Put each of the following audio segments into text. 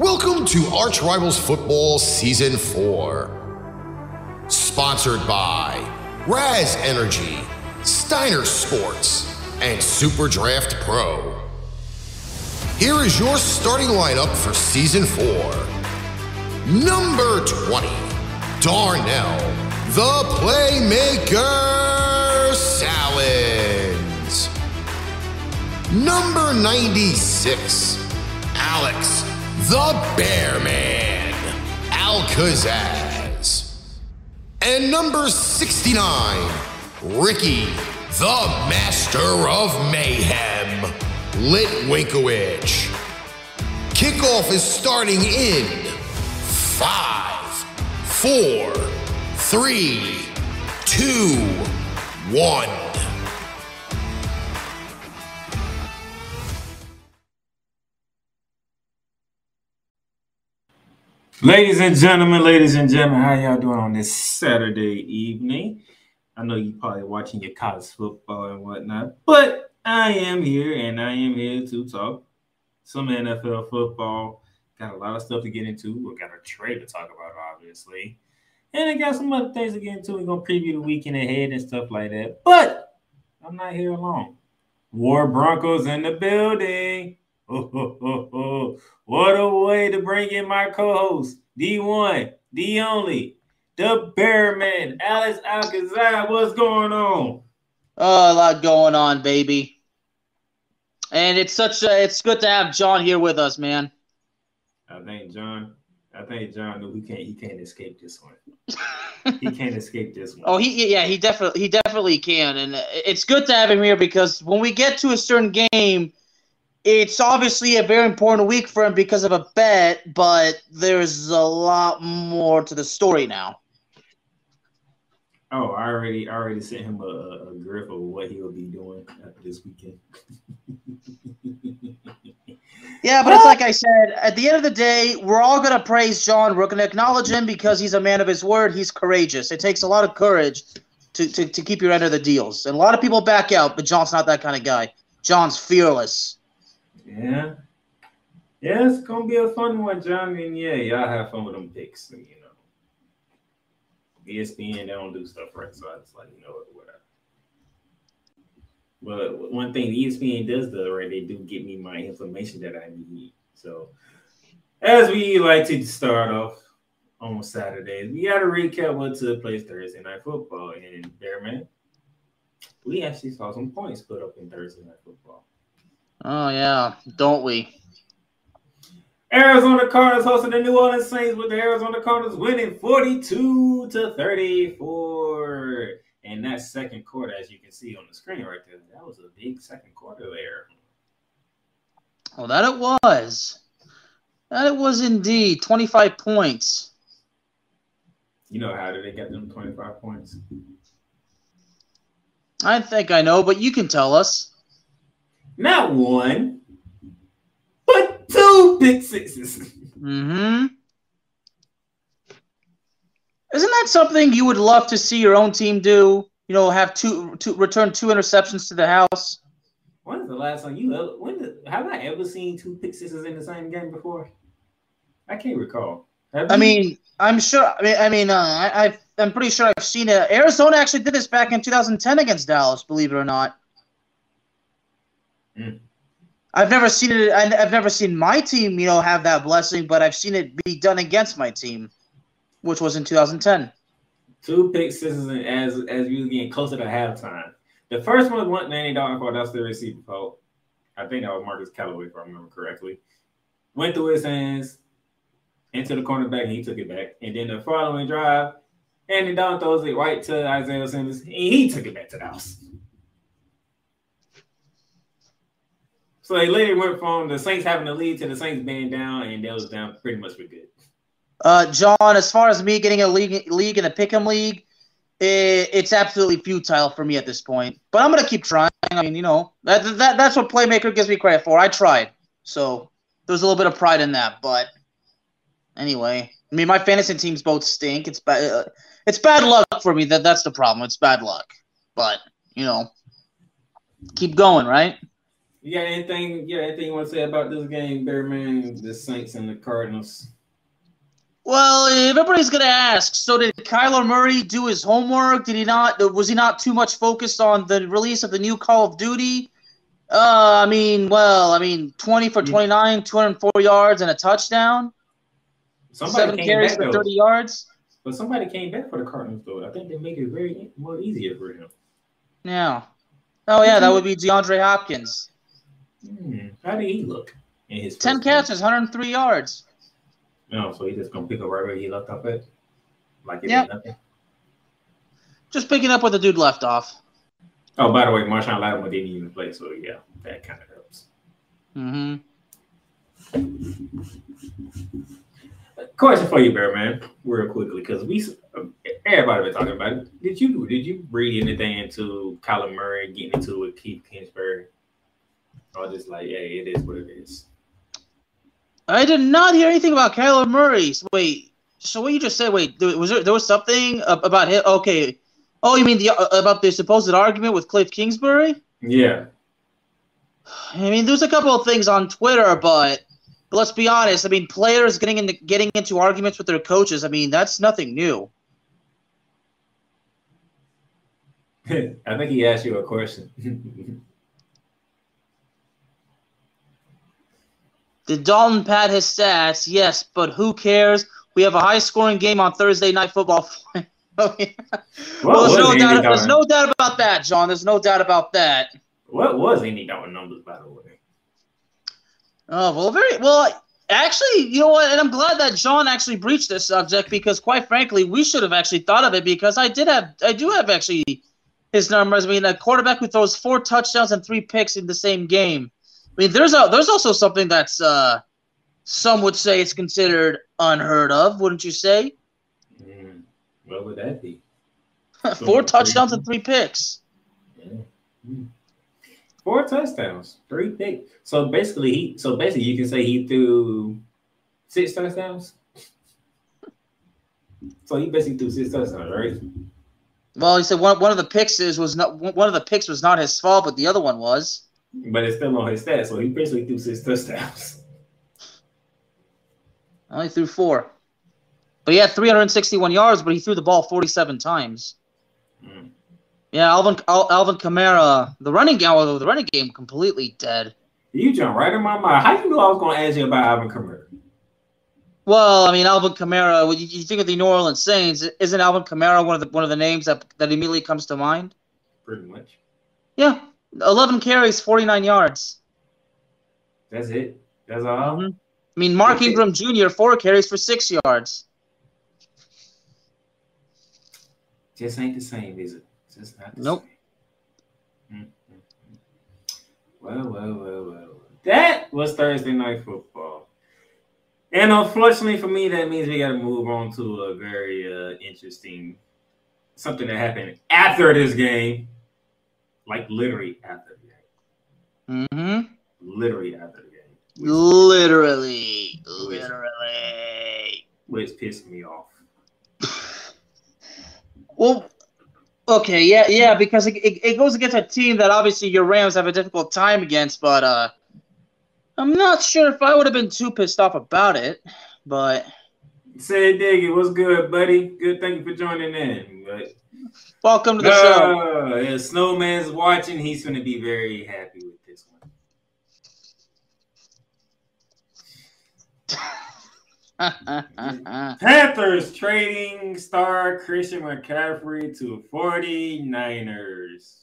Welcome to Arch Rivals Football Season 4. Sponsored by Raze Energy, Steiner Sports, and Super Draft Pro. Here is your starting lineup for Season 4. Number 20, Darnell, the Playmaker Sallins. Number 96, Alex, the Bear Bearman, Al-Kazzaz. And number 69, Ricky, the Master of Mayhem, Litwinkowich. Kickoff is starting in five, four, three, two, one. Ladies and gentlemen, ladies and gentlemen, how y'all doing on this Saturday evening? I know you probably watching your college football and whatnot, but I am here and I am here to talk some NFL football. Got a lot of stuff to get into. We got a trade to talk about, obviously. And I got some other things to get into. We're gonna preview the weekend ahead and stuff like that. But I'm not here alone. War Broncos in the building. What a way to bring in my co-host, D1, the only, the Bear Man, Alex Al-Kazzaz. What's going on? Oh, a lot going on, baby. And it's such a, it's good to have John here with us, man. I think John, I think John knew he can't he can't escape this one. he can't escape this one. Oh, he yeah, he definitely he definitely can, and it's good to have him here because when we get to a certain game, it's obviously a very important week for him because of a bet, but there's a lot more to the story now. Oh, I already I already sent him a, a grip of what he'll be doing this weekend. Yeah, but it's like I said, at the end of the day, we're all going to praise John. We're going to acknowledge him because he's a man of his word. He's courageous. It takes a lot of courage to, to, to keep your end of the deals. And a lot of people back out, but John's not that kind of guy. John's fearless. Yeah. Yeah, it's gonna be a fun one, John. And yeah, y'all have fun with them picks. You know, ESPN they don't do stuff right, so I just like you know whatever. But one thing ESPN does though, right? They do get me my information that I need. So as we like to start off on Saturdays, we got to recap what took place Thursday night football and in Bearman. We actually saw some points put up in Thursday night football. Oh yeah, don't we? Arizona Cardinals hosting the New Orleans Saints with the Arizona Cardinals winning 42 to 34. And that second quarter, as you can see on the screen right there, that was a big second quarter there. Well, that it was. That it was indeed. 25 points. You know how did they get them 25 points? I think I know, but you can tell us. Not one, but two pick sixes. Mm-hmm. Isn't that something you would love to see your own team do? You know, have two, two return two interceptions to the house. When is the last time you ever? When did, have I ever seen two pick sixes in the same game before? I can't recall. I mean, I'm sure. I mean, I mean, uh, I, I, I'm pretty sure I've seen it. Arizona actually did this back in 2010 against Dallas. Believe it or not. I've never seen it. I've never seen my team, you know, have that blessing, but I've seen it be done against my team, which was in 2010. Two pick sixes as as we were getting closer to halftime. The first one went Danny Dalton That's the receiver fault. I think that was Marquez Callaway, if I remember correctly. Went through his hands into the cornerback, and he took it back. And then the following drive, Andy Dalton throws it right to Isaiah Simmons, and he took it back to the house. So they later went from the Saints having the lead to the Saints being down, and they was down pretty much for good. Uh, John, as far as me getting a league league in a pick'em league, it, it's absolutely futile for me at this point. But I'm gonna keep trying. I mean, you know, that, that that's what Playmaker gives me credit for. I tried, so there's a little bit of pride in that. But anyway, I mean, my fantasy teams both stink. It's bad. Uh, it's bad luck for me. That that's the problem. It's bad luck. But you know, keep going, right? You got anything? Yeah, anything you want to say about this game, Bear Man, The Saints and the Cardinals. Well, everybody's gonna ask. So, did Kyler Murray do his homework? Did he not? Was he not too much focused on the release of the new Call of Duty? Uh, I mean, well, I mean, twenty for twenty-nine, two hundred four yards and a touchdown. Somebody Seven came carries back, for though. thirty yards. But somebody came back for the Cardinals though. I think they make it very more easier for him. Yeah. Oh yeah, that would be DeAndre Hopkins. Hmm. How did he look in his Ten game? catches, hundred and three yards. No, so he just gonna pick up right where he left off at, like it Yep. nothing. Just picking up where the dude left off. Oh, by the way, Marshon Lattimore didn't even play, so yeah, that kind of helps. Mm-hmm. Question for you, Bearman, real quickly, because we everybody been talking about it. Did you did you read anything into Kyler Murray getting into it with Keith Kingsbury, or just like, yeah, it is what it is? I did not hear anything about Kyler Murray. Wait, so what you just said? Wait, there, was there there was something about him? Okay. Oh, you mean the uh, about the supposed argument with Kliff Kingsbury? Yeah, I mean, there's a couple of things on Twitter, but, but let's be honest. I mean, players getting into getting into arguments with their coaches. I mean, that's nothing new. I think he asked you a question. Did Dalton pad his stats? Yes, but who cares? We have a high scoring game on Thursday night football. Oh, yeah. well, there's was no doubt. There's no doubt about that, John. There's no doubt about that. What was Andy Dalton numbers, by the way? Oh well, very well. Actually, you know what? And I'm glad that John actually breached this subject because, quite frankly, we should have actually thought of it because I did have, I do have actually his numbers. I mean, a quarterback who throws four touchdowns and three picks in the same game. I mean, there's a, there's also something that's uh, some would say it's considered unheard of, wouldn't you say? Mm, what would that be? four touchdowns and three picks. Yeah. Mm. Four touchdowns, three picks. So basically, he so basically you can say he threw six touchdowns. So he basically threw six touchdowns, right? Well, he said one, one of the picks is was not one of the picks was not his fault, but the other one was. But it's still on his stats, so he basically threw six touchdowns. Only threw four. But he had 361 yards, but he threw the ball 47 times. Mm. Yeah, Alvin Al, Alvin Kamara, the running game, although the running game completely dead. You jumped right in my mind. How do you know I was going to ask you about Alvin Kamara? Well, I mean, Alvin Kamara. When you, you think of the New Orleans Saints, isn't Alvin Kamara one of the one of the names that that immediately comes to mind? Pretty much. Yeah, 11 carries, 49 yards. That's it. That's all. Mhm. I mean, Mark Ingram Jr. four carries for six yards. Just ain't the same, is it? Just not the Nope. same. Mm, mm, mm. Well, well, well, well. That was Thursday night football. And unfortunately for me, that means we got to move on to a very uh, interesting something that happened after this game. Like literally after the game. Mm-hmm. Literally after the game. Which, Literally, literally. which pissed me off. Well, okay, yeah, yeah, because it, it, it goes against a team that obviously your Rams have a difficult time against, but uh, I'm not sure if I would have been too pissed off about it. But Say Diggy, what's good, buddy? Good, thank you for joining in. But welcome to the show. Uh, if Snowman's watching, he's going to be very happy with this one. Panthers trading star Christian McCaffrey to 49ers.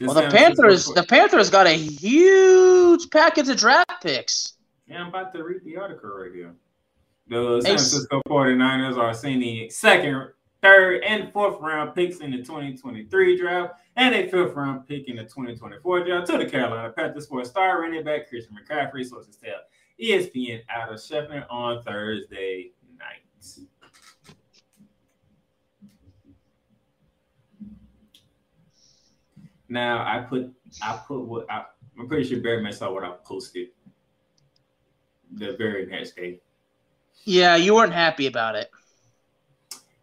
well, the Panthers, the Panthers got a huge package of draft picks. Yeah, I'm about to read the article right here. The San Francisco 49ers are sending second, third, and fourth round picks in the 2023 draft and a fifth round pick in the 2024 draft to the Carolina Panthers for star running back Christian McCaffrey, sources tell ESPN out of Schefter on Thursday night. Now I put I put what I, I'm pretty sure Barry saw what I posted the very next day. Yeah, you weren't happy about it.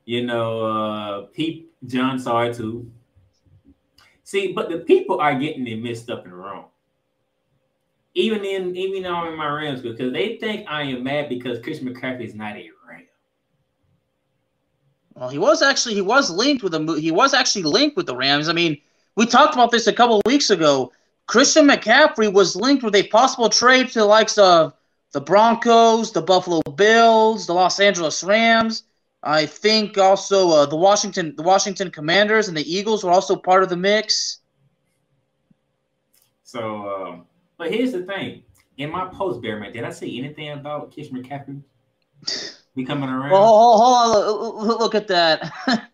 You know, uh Pete John it too. See, but the people are getting it mixed up and wrong. Even in even I'm in my Rams because they think I am mad because Chris McCaffrey is not a Ram. Well, he was actually he was linked with the he was actually linked with the Rams. I mean, we talked about this a couple weeks ago. Christian McCaffrey was linked with a possible trade to the likes of the Broncos, the Buffalo Bills, the Los Angeles Rams. I think also uh, the Washington the Washington Commanders and the Eagles were also part of the mix. So, um, but here's the thing: in my post, Bearman, did I say anything about Kish McCaffrey becoming around? Well, hold, hold on, look, look at that.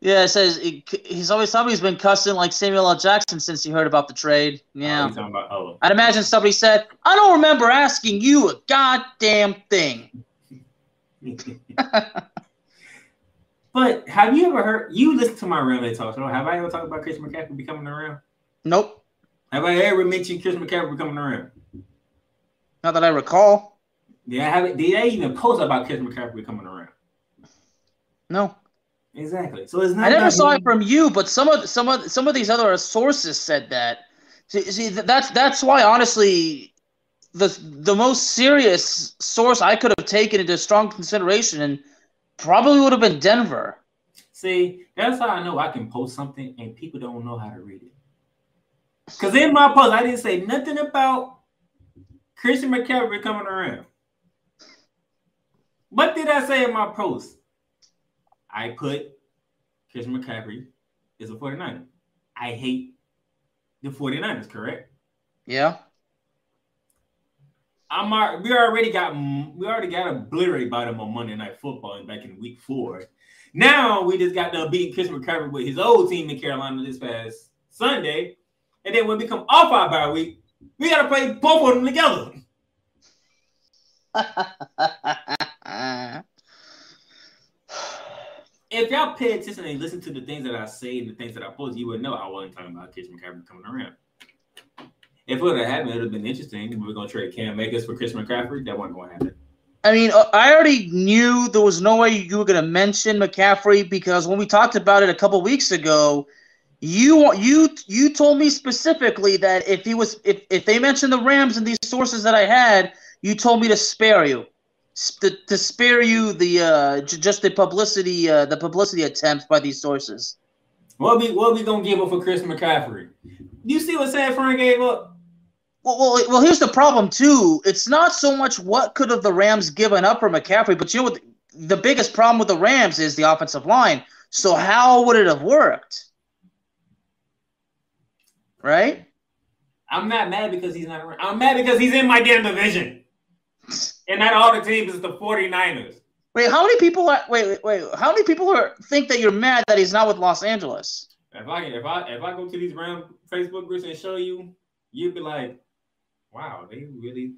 yeah, it says he, he's always somebody's been cussing like Samuel L. Jackson since he heard about the trade. Yeah, oh, about, oh. I'd imagine somebody said, "I don't remember asking you a goddamn thing." But have you ever heard? You listen to my Ramley talk show. Have I ever talked about Chris McCaffrey becoming around? Nope. Have I ever mentioned Chris McCaffrey becoming around? Not that I recall. Yeah, have it, did I even post about Chris McCaffrey coming around? No. Exactly. So it's not. I never saw it from you, but some of some of some of these other sources said that. See, see that's that's why honestly, the the most serious source I could have taken into strong consideration and Probably would have been Denver. See, that's how I know I can post something and people don't know how to read it. Because in my post, I didn't say nothing about Christian McCaffrey coming around. What did I say in my post? I put Christian McCaffrey is a 49er. I hate the 49ers, correct? Yeah. I'm we already got we already got obliterated by them on Monday Night Football back in week four. Now we just got to beat Chris McCaffrey with his old team in Carolina this past Sunday, and then when we come off our bye week, we got to play both of them together. if y'all pay attention and listen to the things that I say and the things that I post, you would know I wasn't talking about Chris McCaffrey coming around. If it would have happened, it would have been interesting. We going to trade Cam Akers for Chris McCaffrey. That wasn't going to happen. I mean, uh, I already knew there was no way you were going to mention McCaffrey because when we talked about it a couple weeks ago, you you you told me specifically that if he was if, if they mentioned the Rams and these sources that I had, you told me to spare you, to, to spare you the uh, just the publicity uh, the publicity attempts by these sources. What we what we gonna give up for Chris McCaffrey? You see what San Fran gave up? Well, well, well, here's the problem too. It's not so much what could have the Rams given up for McCaffrey, but you know what? The biggest problem with the Rams is the offensive line. So how would it have worked? Right? I'm not mad because he's not. I'm mad because he's in my damn division, and not all the teams is the 49ers. Wait, how many people are? Wait, wait, wait. How many people are think that you're mad that he's not with Los Angeles? If I if I if I go to these Ram Facebook groups and show you, you'd be like, wow, they really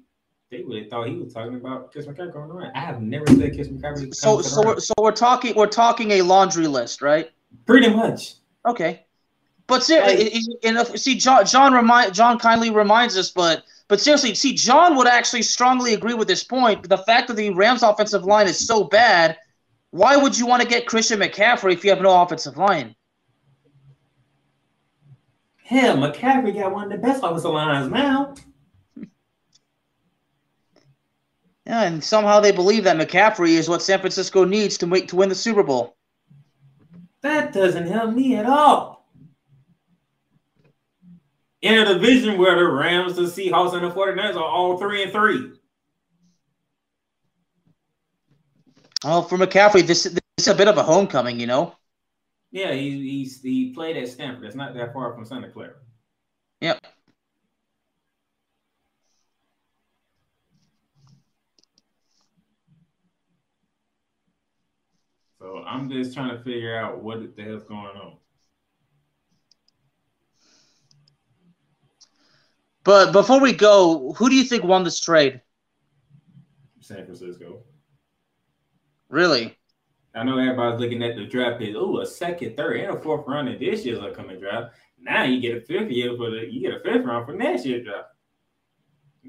they really thought he was talking about Chris McCaffrey going around. I have never said Chris McCaffrey. So so we're, so we're talking we're talking a laundry list, right? Pretty much. Okay, but seriously, and see, John John remind John kindly reminds us, but but seriously, see, John would actually strongly agree with this point. The fact that the Rams' offensive line is so bad, why would you want to get Christian McCaffrey if you have no offensive line? Hell, McCaffrey got one of the best offensive lines now. Yeah, and somehow they believe that McCaffrey is what San Francisco needs to make to win the Super Bowl. That doesn't help me at all. In a division where the Rams, the Seahawks, and the 49ers are all three and three. Well, for McCaffrey, this, this is a bit of a homecoming, you know. Yeah, he he's, he played at Stanford. It's not that far from Santa Clara. Yep. So I'm just trying to figure out what the hell's going on. But before we go, who do you think won this trade? San Francisco. Really? I know everybody's looking at the draft pick. Oh, a second, third, and a fourth round in this year's upcoming draft. Now you get a fifth year for the you get a fifth round for next year's draft.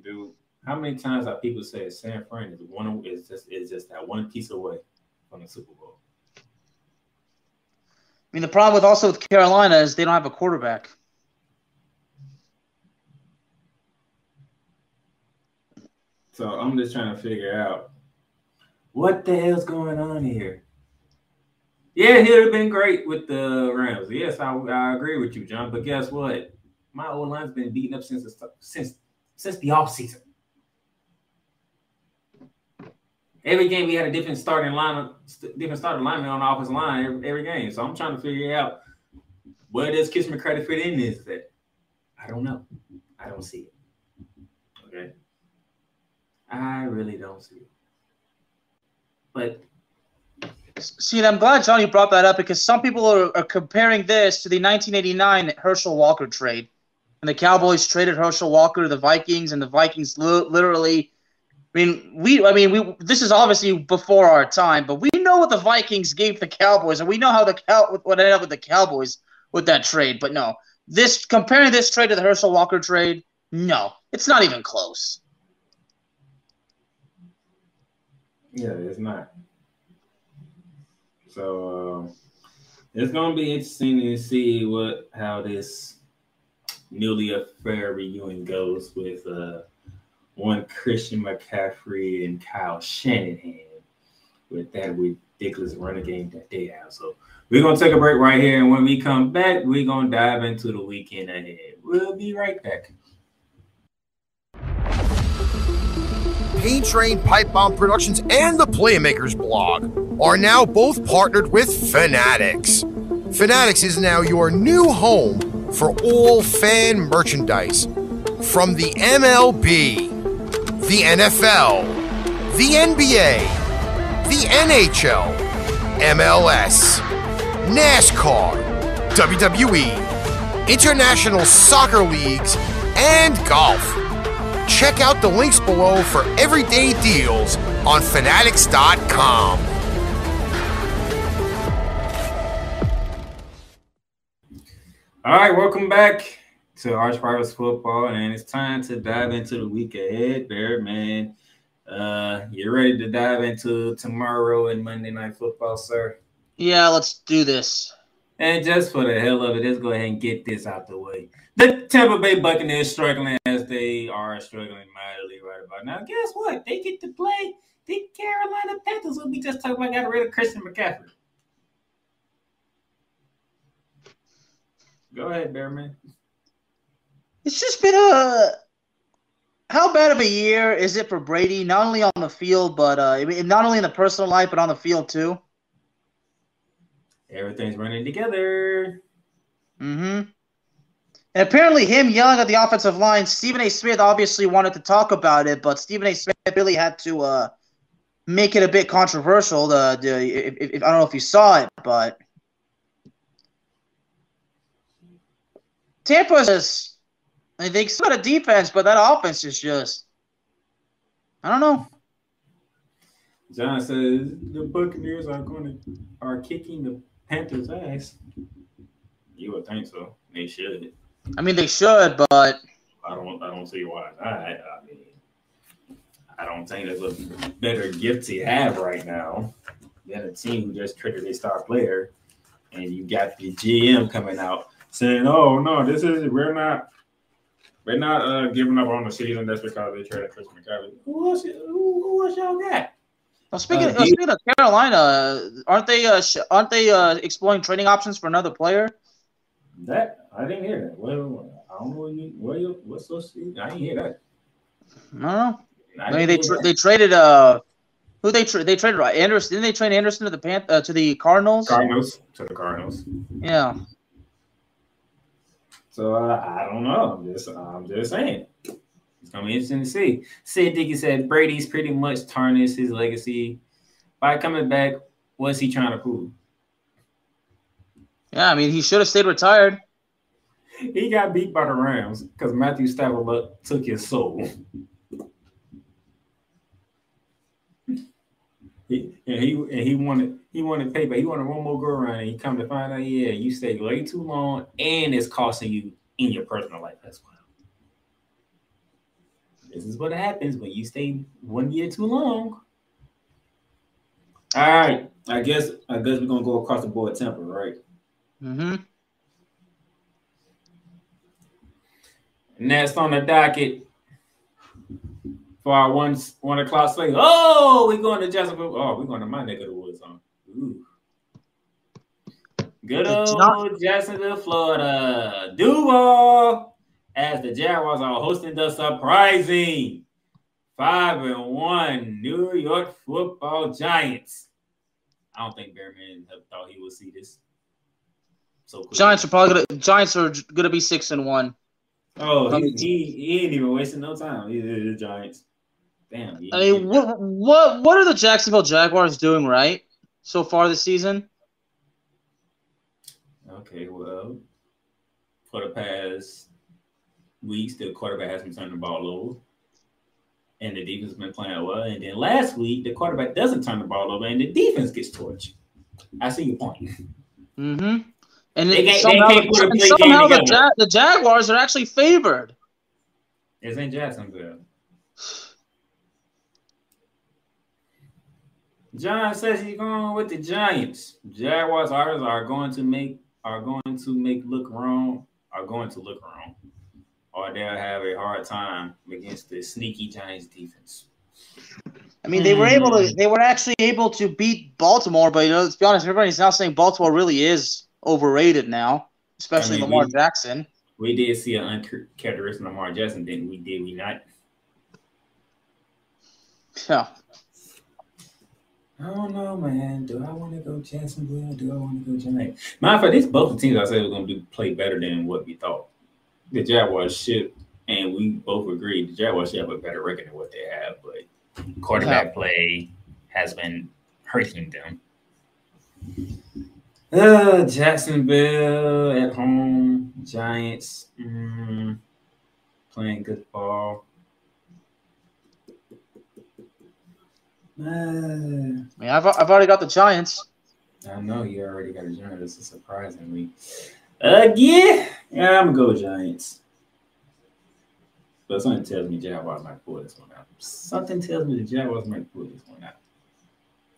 Dude, how many times have people said San Fran is one is just is just that one piece away from the Super Bowl? Mean, the problem with also with Carolina is they don't have a quarterback. So I'm just trying to figure out what the hell's going on here. Yeah, he'd have been great with the Rams. Yes, I, I agree with you, John. But guess what? My old line's been beaten up since the, since since the off season. Every game we had a different starting line, different starting lineman on the offensive line every, every, game. So I'm trying to figure out where does Kiss McCarthy fit in this that I don't know. I don't see it. Okay. I really don't see it. But See, and I'm glad Johnny brought that up because some people are, are, comparing this to the 1989 Herschel Walker trade. And the Cowboys traded Herschel Walker to the Vikings, and the Vikings li- literally. I mean, we. I mean, we. This is obviously before our time, but we know what the Vikings gave the Cowboys, and we know how the Cow what ended up with the Cowboys with that trade. But no, this comparing this trade to the Herschel Walker trade, no, it's not even close. Yeah, it's not. So uh, it's gonna be interesting to see what how this newly affair reunion goes with uh, one Christian McCaffrey and Kyle Shanahan with that ridiculous running game that they have. So we're gonna take a break right here, and when we come back, we're gonna dive into the weekend ahead. We'll be right back. Pain Train Pipe Bomb Productions and the Playmakers blog are now both partnered with Fanatics. Fanatics is now your new home for all fan merchandise from the MLB, the NFL, the NBA, the NHL, MLS, NASCAR, WWE, international soccer leagues, and golf. Check out the links below for everyday deals on fanatics.com. All right, welcome back to Arch Rivals Football, and it's time to dive into the week ahead. There, man. Uh, you ready to dive into tomorrow and Monday Night Football, sir? Yeah, let's do this. And just for the hell of it, let's go ahead and get this out the way. The Tampa Bay Buccaneers struggling as they are struggling mightily right about now. Guess what? They get to play the Carolina Panthers. What we just talked about got rid of Christian McCaffrey. Go ahead, Bearman. It's just been a. How bad of a year is it for Brady? Not only on the field, but uh, not only in the personal life, but on the field too. Everything's running together. Mm-hmm. And apparently, him yelling at the offensive line, Stephen A. Smith obviously wanted to talk about it, but Stephen A. Smith really had to uh, make it a bit controversial. The, the if, if, I don't know if you saw it, but Tampa is. I think it's not a defense, but that offense is just. I don't know. John says the Buccaneers are going to are kicking the Panthers' ass. You would think so. They should. I mean, they should, but I don't. I don't see why not. I mean, I don't think there's a better gift to have right now than a team who just traded a star player, and you got the GM coming out saying, "Oh no, this is we're not." We're not uh, giving up on the season. That's because they traded Chris McCaffrey. Who else? Who, who else y'all got? Well, speaking, uh, speaking of Carolina, aren't they uh, aren't they uh, exploring trading options for another player? That I didn't hear that. Well, I don't know what you, what you, what's so I didn't hear that. No, I, I mean they tra- they traded uh who they tra- they traded right Anderson didn't they trade Anderson to the Pan- uh, to the Cardinals? Cardinals to the Cardinals. Yeah. So uh, I don't know. I'm just I'm just saying. It's gonna be interesting to see. Sid Dickey said Brady's pretty much tarnished his legacy by coming back. What's he trying to prove? Yeah, I mean, he should have stayed retired. He got beat by the Rams because Matthew Stafford took his soul. He, and he and he wanted he wanted payback. He wanted one more go around, and he come to find out, yeah, you stayed way too long, and it's costing you in your personal life as well. This is what happens when you stay one year too long. All right, I guess I guess we're gonna go across the board temper, right? Mm-hmm. Next on the docket for our one one o'clock slate. Oh, we going to Jacksonville. Oh, we going to my neck of the woods on. Ooh. Good old not- Jacksonville, Florida. Duval as the Jaguars are hosting the surprising five and one New York Football Giants. I don't think Bearman thought he would see this. So quickly. Giants are probably gonna Giants are gonna be six and one. Oh, he, he, he ain't even wasting no time. He's the Giants. Damn. I mean, what what what are the Jacksonville Jaguars doing right so far this season? Okay, well, for the past weeks, the quarterback has been turning the ball over, and the defense has been playing well. And then last week, the quarterback doesn't turn the ball over, and the defense gets torched. I see your point. Mm-hmm. And they, somehow, they and somehow the, ja- the Jaguars are actually favored. It's in Jacksonville. John says he's going with the Giants. Jaguars are, are going to make are going to make look wrong, are going to look wrong, or they'll have a hard time against the sneaky Giants defense. I mean, they were able to. Hmm. They were actually able to beat Baltimore, but you know, let's be honest. Everybody's now saying Baltimore really is overrated now, especially I mean, Lamar we, Jackson. We did see an uncharacteristic Lamar Jackson, didn't we? Did we not? Yeah. I don't know, man. Do I want to go Jacksonville? Do I want to go Giants? Matter of fact, these both the teams I said were going to do play better than what we thought. The Jaguars should, and we both agreed the Jaguars should have a better record than what they have, but quarterback play has been hurting them. Uh, Jacksonville at home, Giants mm, playing good ball. Uh, I mean, I've, I've already got the Giants. I know you already got the Giants. This is surprisingly. Uh, yeah, yeah, I'm gonna go Giants. But something tells me Jaguars might pull this one out. Something tells me the Jaguars might pull this one out.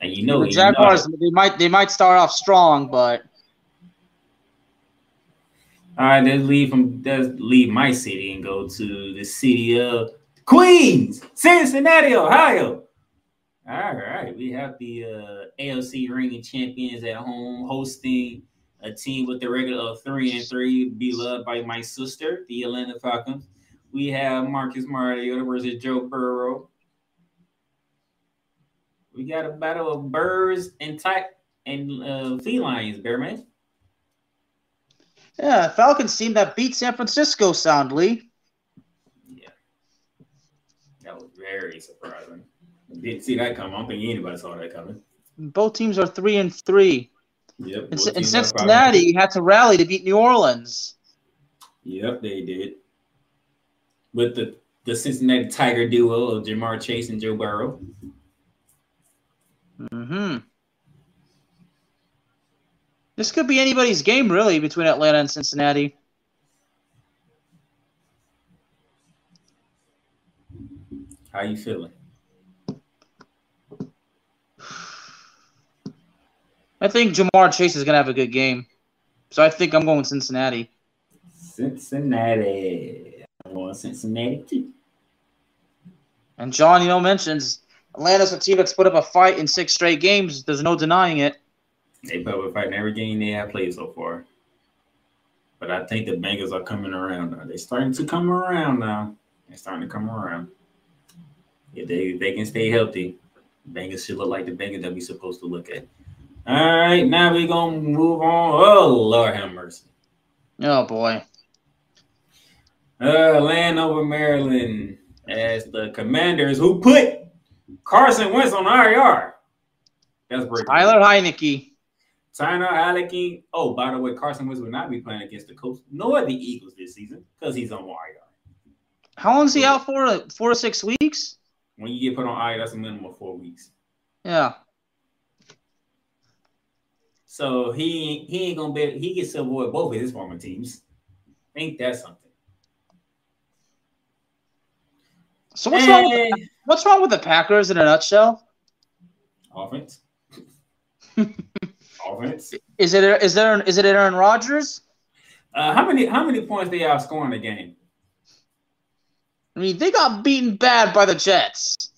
And you know the Jaguars you know, they might they might start off strong, but all right, let's leave from let's leave my city and go to the city of Queens, Cincinnati, Ohio. All right, we have the uh, AFC reigning champions at home hosting a team with the record of three and three, beloved by my sister, the Atlanta Falcons. We have Marcus Mariota versus Joe Burrow. We got a battle of birds and type and uh, felines, Bearman. Yeah, Falcons team that beat San Francisco soundly. Yeah, that was very surprising. Didn't see that coming. I don't think anybody saw that coming. Both teams are three and three. Yep. And, and Cincinnati had to rally to beat New Orleans. Yep, they did. With the the Cincinnati Tiger duo of Ja'Marr Chase and Joe Burrow. Hmm. This could be anybody's game, really, between Atlanta and Cincinnati. How you feeling? I think Ja'Marr Chase is gonna have a good game, so I think I'm going Cincinnati. Cincinnati. I'm going Cincinnati. And John, you know, mentions Atlanta's a team that's put up a fight in six straight games. There's no denying it. They put up a fight in every game they have played so far. But I think the Bengals are coming around now. They're starting to come around now. They're starting to come around. If they they can stay healthy, Bengals should look like the Bengals that we're supposed to look at. All right, now we're gonna move on. Oh Lord have mercy. Oh boy. Uh Landover, Maryland as the commanders who put Carson Wentz on IR. That's breaking. Tyler Heinicke. Tyler Heinicke. Oh, by the way, Carson Wentz will not be playing against the Colts nor the Eagles this season because he's on IR. How long is he out for? Four to six weeks? When you get put on IR, that's a minimum of four weeks. Yeah. So he he ain't gonna be he gets to avoid both of his former teams. Ain't that something? So what's wrong? With the, what's wrong with the Packers in a nutshell? Offense. offense. Is it is there is it Aaron Rodgers? Uh, how many how many points they outscore in the game? I mean, they got beaten bad by the Jets.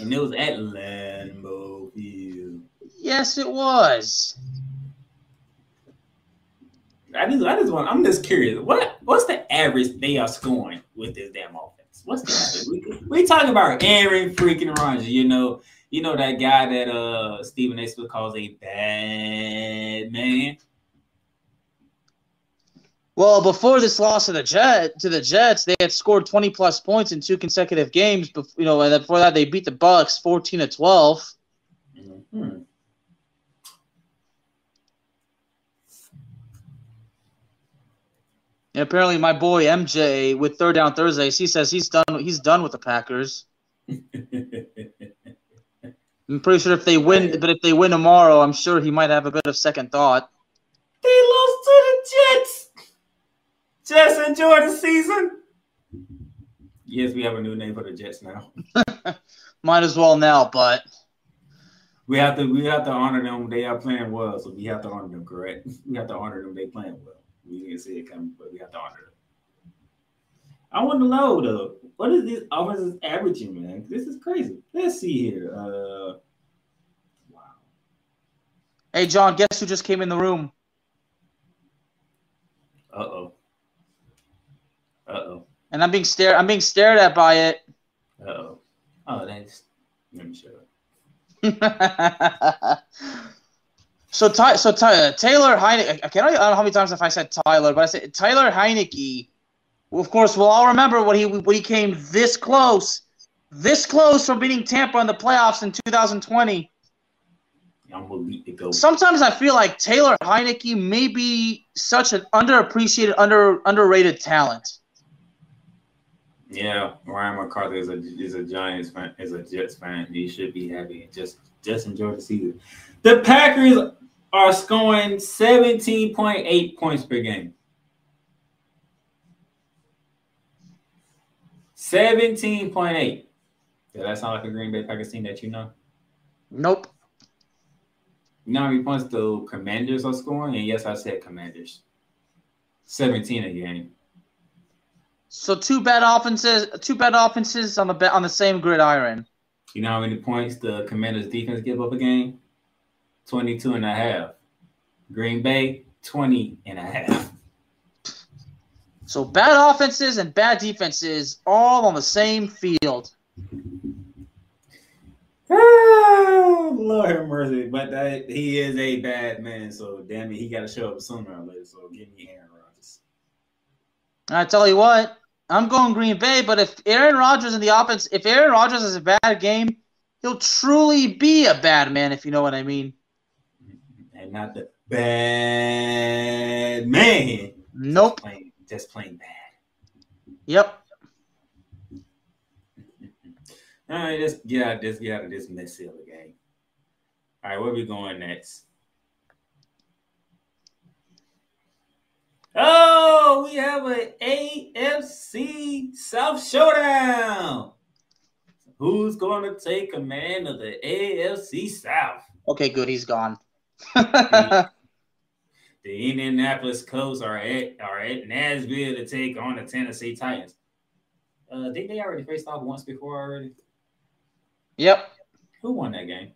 And it was at Lambeau Field. Yes, it was. I just, I just want. I'm just curious. What, what's the average they are scoring with this damn offense? What's the average? we, we talking about Aaron freaking Rodgers. You know, you know that guy that uh Stephen A. Smith calls a bad man. Well, before this loss to the Jet to the Jets, they had scored 20 plus points in two consecutive games. But you know, and before that, they beat the Bucs 14 to 12. Mm-hmm. And apparently, my boy MJ with Third Down Thursdays, he says he's done. He's done with the Packers. I'm pretty sure if they win, but if they win tomorrow, I'm sure he might have a bit of second thought. They lost to the Jets. Just enjoy the season. Yes, we have a new name for the Jets now. Might as well now, but we have to we have to honor them. They are playing well, so we have to honor them. Correct? We have to honor them. They playing well. We didn't see it coming, but we have to honor them. I want to know though, what is this offense is averaging, man? This is crazy. Let's see here. Uh, wow. Hey, John, guess who just came in the room? Uh oh. Uh oh. And I'm being stared. I'm being stared at by it. Uh oh. Oh, that's. Let me shut up. So, Ty, so Ty, uh, Taylor Heinicke. I don't know how many times if I said Tyler, but I said Tyler Heinicke. Well, of course, we'll all remember when he when he came this close, this close from beating Tampa in the playoffs in 2020. I'm gonna go. Sometimes I feel like Taylor Heinicke may be such an underappreciated, under underrated talent. Yeah, Ryan McCarthy is a is a Giants fan, is a Jets fan. He should be happy and just just enjoy the season. The Packers are scoring 17.8 points per game. 17.8. Does that sound like a Green Bay Packers team that you know? Nope. You know how many points the Commanders are scoring? And yes, I said Commanders. 17 a game. So two bad offenses, two bad offenses on the on the same gridiron. You know how many points the Commanders defense give up a game? 22 and a half. Green Bay, 20 and a half. So bad offenses and bad defenses all on the same field. Ah, Lord have mercy. But that he is a bad man, so damn it, he gotta show up sooner or later. So give me Aaron Rodgers. I tell you what, I'm going Green Bay, but if Aaron Rodgers in the offense, if Aaron Rodgers has a bad game, he'll truly be a bad man, if you know what I mean and not the bad man. Nope. Just plain, just bad. Yep. All right, let's get out this get out of this mess of the game. All right, where we going next? Oh, we have an AFC South Showdown. Who's going to take command of the AFC South? Okay, good. He's gone the, Indianapolis Colts are at are at Nashville to take on the Tennessee Titans. Uh, did they already faced off once before already? Yep. Who won that game?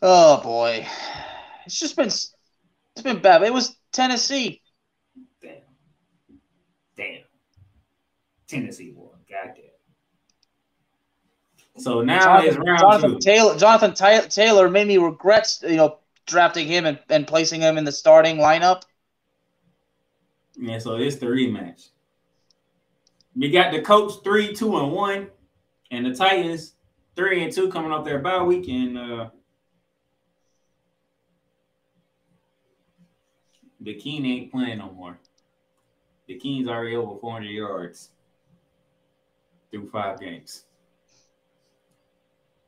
Oh boy, it's just been it's been bad. It was Tennessee. Damn. Damn. Tennessee won. Goddamn. So now Jonathan, round Jonathan two. Taylor, Jonathan Ty- Taylor made me regret, you know, drafting him and, and placing him in the starting lineup. Yeah, so it's the rematch. We got the Colts three, two, and one, and the Titans three and two coming off their bye week, and uh, the King ain't playing no more. The King's already over 400 yards through five games.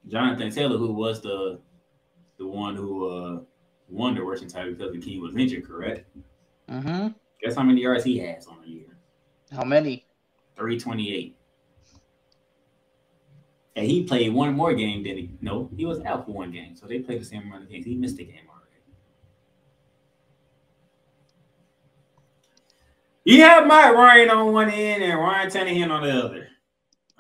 Jonathan Taylor, who was the the one who uh, won the rushing title because the King was injured, correct? Mm-hmm. Guess how many yards he has on the year? How many? 328. And he played one more game than he. No, he was out for one game, so they played the same amount of games. He missed a game already. You have Mike Ryan on one end and Ryan Tannehill on the other.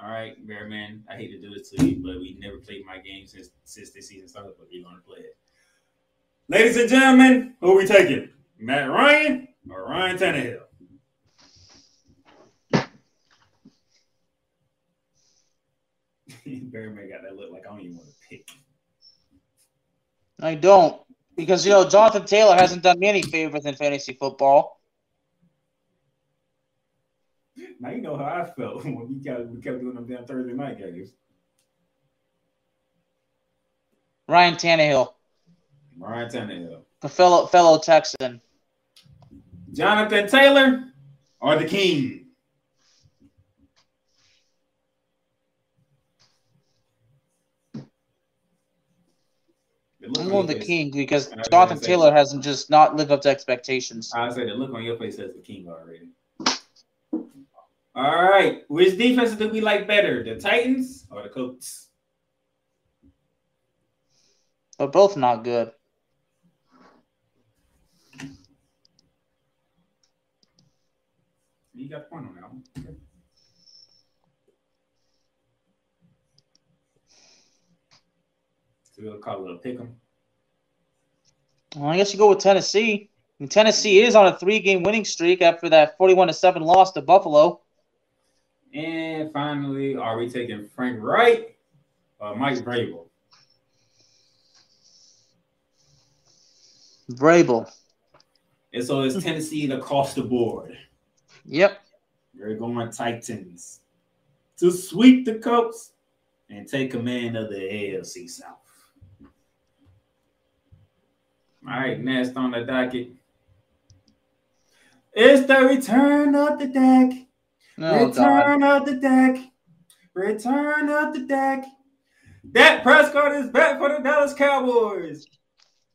All right, Bearman. I hate to do this to you, but we never played my game since since this season started, but we're gonna play it. Ladies and gentlemen, who are we taking? Matt Ryan or Ryan Tannehill? Bearman got that look like I don't even want to pick. I don't. Because, you know, Jonathan Taylor hasn't done me any favors in fantasy football. Now you know how I felt when we kept, we kept doing them damn Thursday night games. Ryan Tannehill, Ryan Tannehill. the fellow fellow Texan. Jonathan Taylor or the King? I'm on going the face- King because Jonathan Taylor hasn't just not lived up to expectations. I say the look on your face says the King already. All right, which defense do we like better, the Titans or the Colts? They're both not good. You got point on that one. Okay. So we'll call it a pick 'em. Well, I guess you go with Tennessee. And Tennessee is on a three-game winning streak after that 41 to seven loss to Buffalo. And finally, are we taking Frank Reich or Mike Vrabel? Vrabel. And so it's Tennessee across the board. Yep. We're going Titans to sweep the Colts and take command of the AFC South. All right, next on the docket. It's the return of the deck. Oh, God. return of the deck. Return of the deck. Dak Prescott is back for the Dallas Cowboys.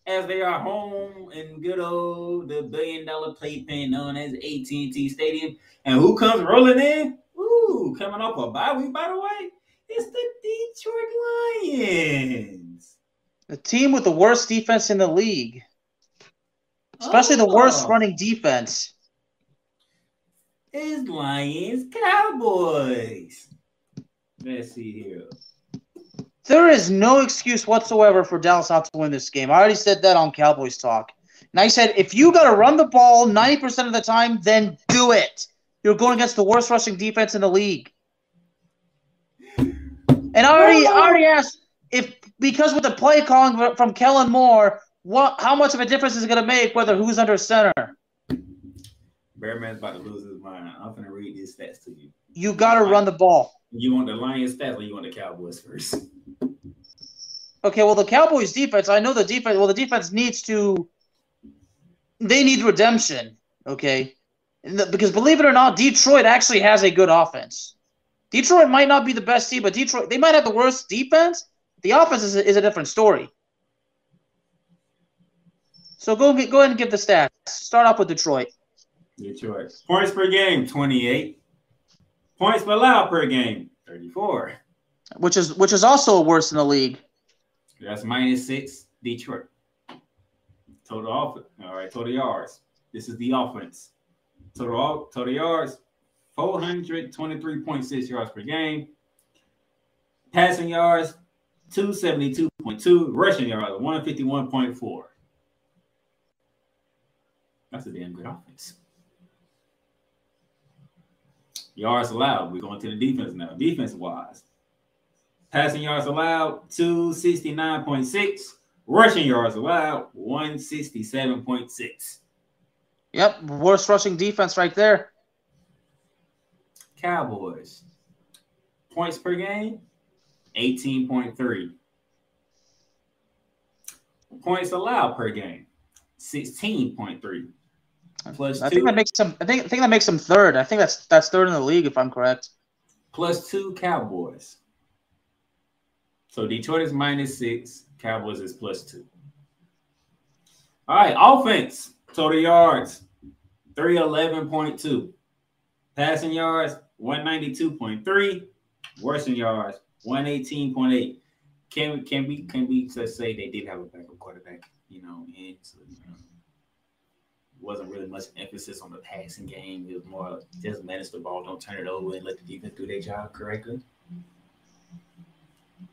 As they are home in good old the billion dollar playpen known as AT&T Stadium. And who comes rolling in? Ooh, coming off a bye week, by the way. It's the Detroit Lions. The team with the worst defense in the league, especially the worst Oh, running defense. It's Lions Cowboys. Let's see here. There is no excuse whatsoever for Dallas not to win this game. I already said that on Cowboys Talk. And I said, if you got to run the ball 90% of the time, then do it. You're going against the worst rushing defense in the league. And I already, I already asked if, because with the play calling from Kellen Moore, what, how much of a difference is it going to make whether who's under center? Bearman's about to lose his mind. I'm gonna read these stats to you. You got to run the ball. You want the Lions stats or you want the Cowboys first? Okay, well, the Cowboys defense, I know the defense, well, the defense needs to, they need redemption, okay? Because believe it or not, Detroit actually has a good offense. Detroit might not be the best team, but Detroit, they might have the worst defense. The offense is a, is a different story. So go, get, go ahead and give the stats. Start off with Detroit. Detroit. Points per game, 28. Points per allowed per game, 34. Which is which is also worse in the league. That's minus six. Detroit. Total off. All right, total yards. This is the offense. Total total yards, 423.6 yards per game. Passing yards, 272.2. Rushing yards, 151.4. That's a damn good offense. Yards allowed. We're going to the defense now. Defense wise. Passing yards allowed, 269.6. Rushing yards allowed, 167.6. Yep, worst rushing defense right there. Cowboys. Points per game, 18.3. Points allowed per game, 16.3. Plus I two, think that makes them. I think I think that makes them third. I think that's that's third in the league if I'm correct. plus two Cowboys. So Detroit is minus six, Cowboys is plus two. All right, offense, total yards, 311.2. Passing yards, 192.3. Rushing yards, One eighteen point eight. Can can we can we just say they did have a backup quarterback? You know, and so, you know, wasn't really much emphasis on the passing game. It was more just manage the ball, don't turn it over, and let the defense do their job correctly.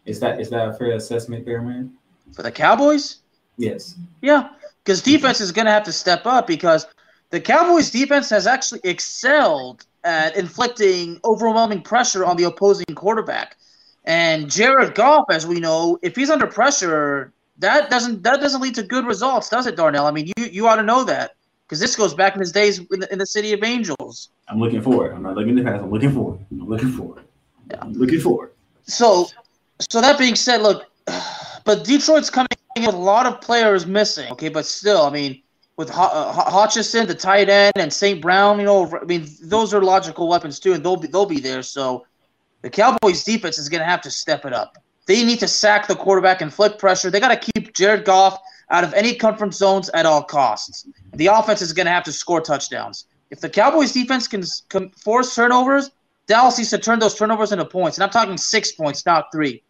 Is that is that a fair assessment, there, man? For the Cowboys? Yes. Yeah, because defense is going to have to step up because the Cowboys' defense has actually excelled at inflicting overwhelming pressure on the opposing quarterback. And Jared Goff, as we know, if he's under pressure, that doesn't that doesn't lead to good results, does it, Darnell? I mean, you you ought to know that because this goes back in his days in the, in the city of Angels. I'm looking forward. I'm not looking in the past. I'm looking forward. I'm looking forward. Yeah. I'm looking forward. So, so that being said, look, but Detroit's coming with a lot of players missing. Okay, but still, I mean, with H- uh, Hutchinson, the tight end, and St. Brown, you know, I mean, those are logical weapons too, and they'll be they'll be there. So, the Cowboys' defense is going to have to step it up. They need to sack the quarterback and flip pressure. They got to keep Jared Goff out of any comfort zones at all costs. The offense is going to have to score touchdowns. If the Cowboys defense can, can force turnovers, Dallas needs to turn those turnovers into points. And I'm talking six points, not three.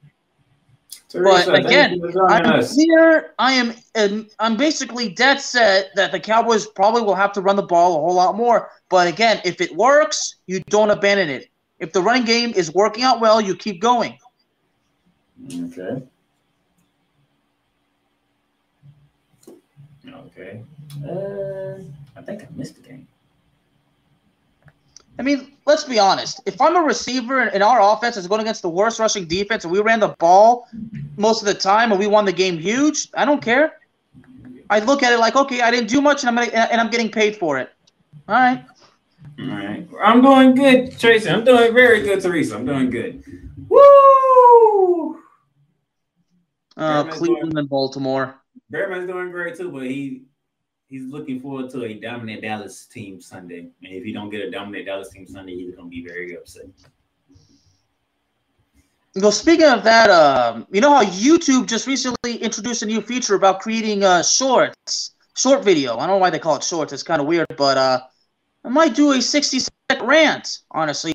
Teresa, but again, I'm here. I am. I'm basically dead set that the Cowboys probably will have to run the ball a whole lot more. But again, if it works, you don't abandon it. If the running game is working out well, you keep going. Okay. Okay. Uh, I think I missed the game. I mean, let's be honest. If I'm a receiver and our offense is going against the worst rushing defense and we ran the ball most of the time and we won the game huge, I don't care. I look at it like, okay, I didn't do much and I'm gonna, and I'm getting paid for it. All right. All right. I'm doing good, Tracy. I'm doing very good, Teresa. I'm doing good. Woo! Uh, Cleveland and Baltimore. Bearman's doing great too, but he he's looking forward to a dominant Dallas team Sunday. And if he don't get a dominant Dallas team Sunday, he's gonna be very upset. Well, speaking of that, um, you know how YouTube just recently introduced a new feature about creating uh, shorts, short video. I don't know why they call it shorts. It's kind of weird, but uh, I might do a 60 second rant. Honestly,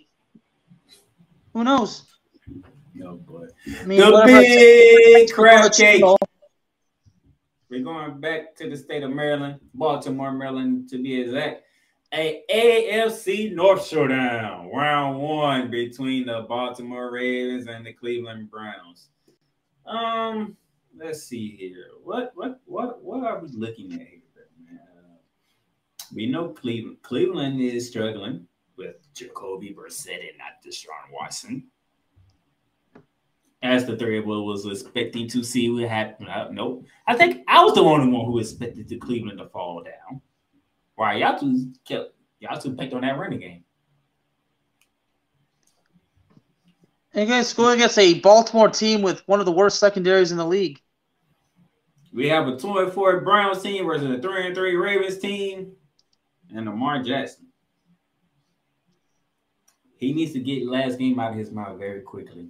who knows? No, but I mean, the big crab cake. We're going back to the state of Maryland, Baltimore, Maryland, to be exact. A AFC North showdown, round one between the Baltimore Ravens and the Cleveland Browns. Um, let's see here. What what what what are we looking at here, man? Uh, we know Cleveland. Cleveland is struggling with Jacoby Brissett and not Deshaun Watson as the three of us was expecting to see what happened. Uh, nope. I think I was the only one who expected the Cleveland to fall down. Why y'all two kept y'all two picked on that running game. And guys going against a Baltimore team with one of the worst secondaries in the league. We have a two and four Browns team versus a three and three Ravens team, and Lamar Jackson. He needs to get last game out of his mouth very quickly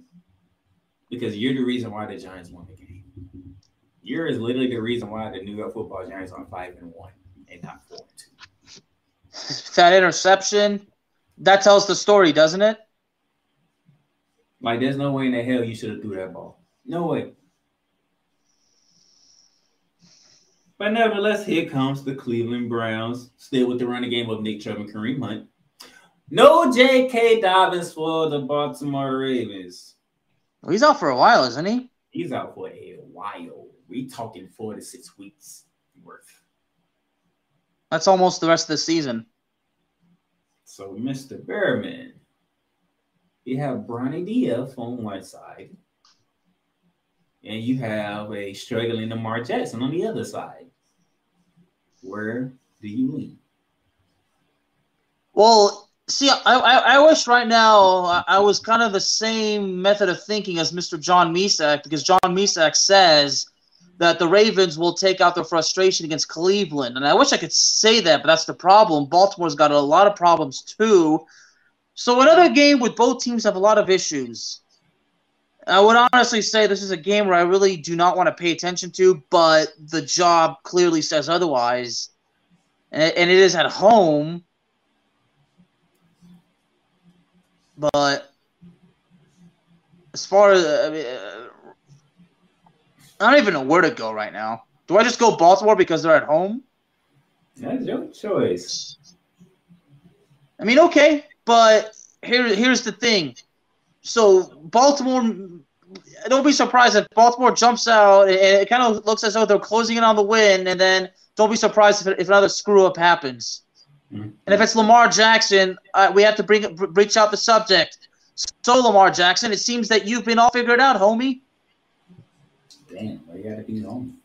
because you're the reason why the Giants won the game. You're is literally the reason why the New York Football Giants are five and one and not four and two. That interception, that tells the story, doesn't it? Like, there's no way in the hell you should have threw that ball. No way. But nevertheless, here comes the Cleveland Browns, still with the running game of Nick Chubb and Kareem Hunt. No J.K. Dobbins for the Baltimore Ravens. Well, he's out for a while, isn't he? He's out for a while. We talking four to six weeks worth. That's almost the rest of the season. So, Mr. Bearman, you have Bronny Diaz on one side, and you have a struggling Lamar Jackson on the other side. Where do you lean? Well, See, I, I, I wish right now I was kind of the same method of thinking as Mr. John Misak because John Misak says that the Ravens will take out their frustration against Cleveland. And I wish I could say that, but that's the problem. Baltimore's got a lot of problems too. So another game with both teams have a lot of issues. I would honestly say this is a game where I really do not want to pay attention to, but the job clearly says otherwise. And, and it is at home. But as far as uh, I don't even know where to go right now. Do I just go Baltimore because they're at home? That's your choice. I mean, okay, but here here's the thing. So Baltimore, don't be surprised if Baltimore jumps out and it kind of looks as though they're closing in on the win, and then don't be surprised if, if another screw up happens. Mm-hmm. And if it's Lamar Jackson, uh, we have to bring reach out the subject. So Lamar Jackson, it seems that you've been all figured out, homie. Damn, why you gotta be home?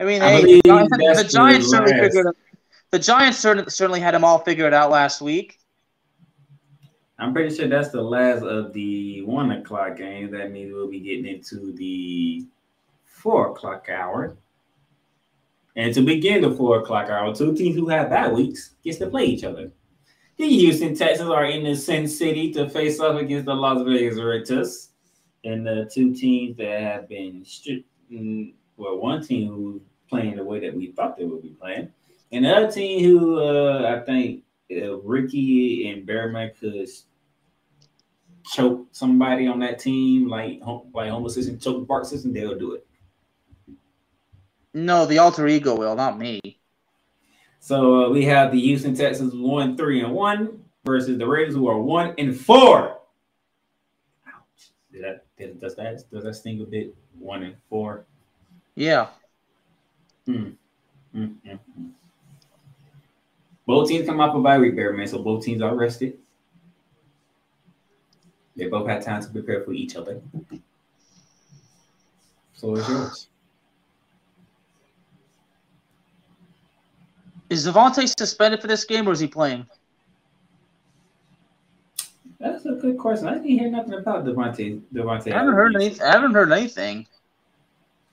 I mean, I hey, the, the Giants certainly figured. The Giants certainly certainly had him all figured out last week. I'm pretty sure that's the last of the one o'clock games. That means we'll be getting into the four o'clock hour. And to begin the four o'clock hour, two teams who have bad weeks gets to play each other. The Houston Texans are in the Sin City to face off against the Las Vegas Raiders, and the two teams that have been strict. Mm, well, one team who's playing the way that we thought they would be playing, and the other team who uh, I think uh, Ricky and Bearman could choke somebody on that team, like like Homer Simpson choke Bart Simpson, they'll do it. No, the alter ego will, not me. So uh, we have the Houston Texans one, three, and one versus the Raiders who are one and four. Ouch! Did that did, does that does that sting a bit? One and four. Yeah. Hmm. Mm-hmm. Both teams come off a bye week, man. So both teams are rested. They both had time to prepare for each other. So it's yours. Is Davante suspended for this game or is he playing? That's a good question. I didn't hear nothing about Davante. Davante. I haven't heard anything. I haven't heard anything.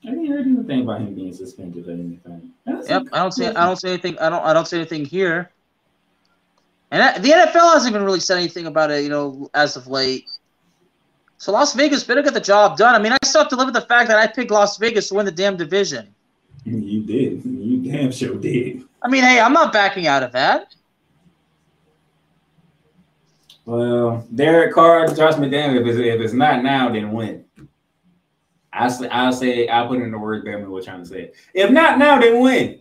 I didn't hear anything about him being suspended or anything. That's yep, I don't see. I don't see anything. I don't. I don't see anything here. And the NFL hasn't even really said anything about it, you know, as of late. So Las Vegas better get the job done. I mean, I still have to live with the fact that I picked Las Vegas to win the damn division. You did. You damn sure did. I mean, hey, I'm not backing out of that. Well, Derek Carr, Josh McDaniel, if it's, if it's not now, then when? I say, I'll say, I'll put in the words Bearman was trying to say. If not now, then when?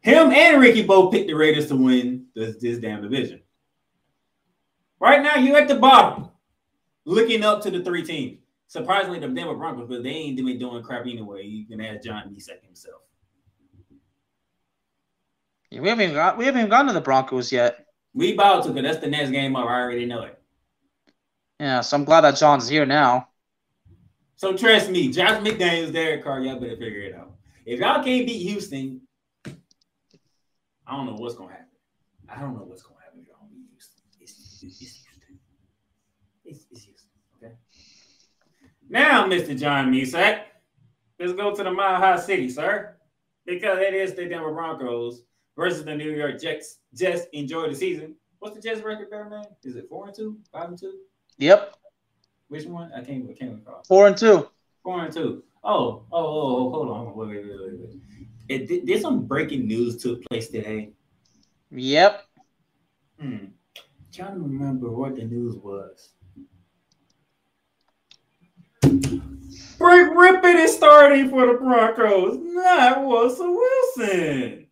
Him and Ricky both picked the Raiders to win this, this damn division. Right now, you're at the bottom, looking up to the three teams. Surprisingly, the Denver Broncos, but they ain't been doing crap anyway. You can ask John Mesak himself. Yeah, we haven't even got we haven't even gotten to the Broncos yet. We about to, because that's the next game up. I already know it. Yeah, so I'm glad that John's here now. So trust me, Josh McDaniels, Derek Carr, y'all better figure it out. If y'all can't beat Houston, I don't know what's gonna happen. I don't know what's gonna happen if y'all don't beat Houston. It's, it's, it's Houston. It's, it's Houston. Okay. Now, Mr. John Mesak, let's go to the Mile High City, sir, because it is the Denver Broncos versus the New York Jets. Jets enjoy the season. What's the Jets record there, man? Is it four and two, five and two? Yep. Which one? I can't. I can't recall. Four and two. Four and two. Oh, oh, oh, oh hold on. Wait, wait, wait, wait. It, did, did some breaking news took place today. Yep. Hmm. Trying to remember what the news was. Brett Rypien is starting for the Broncos, not Russell Wilson.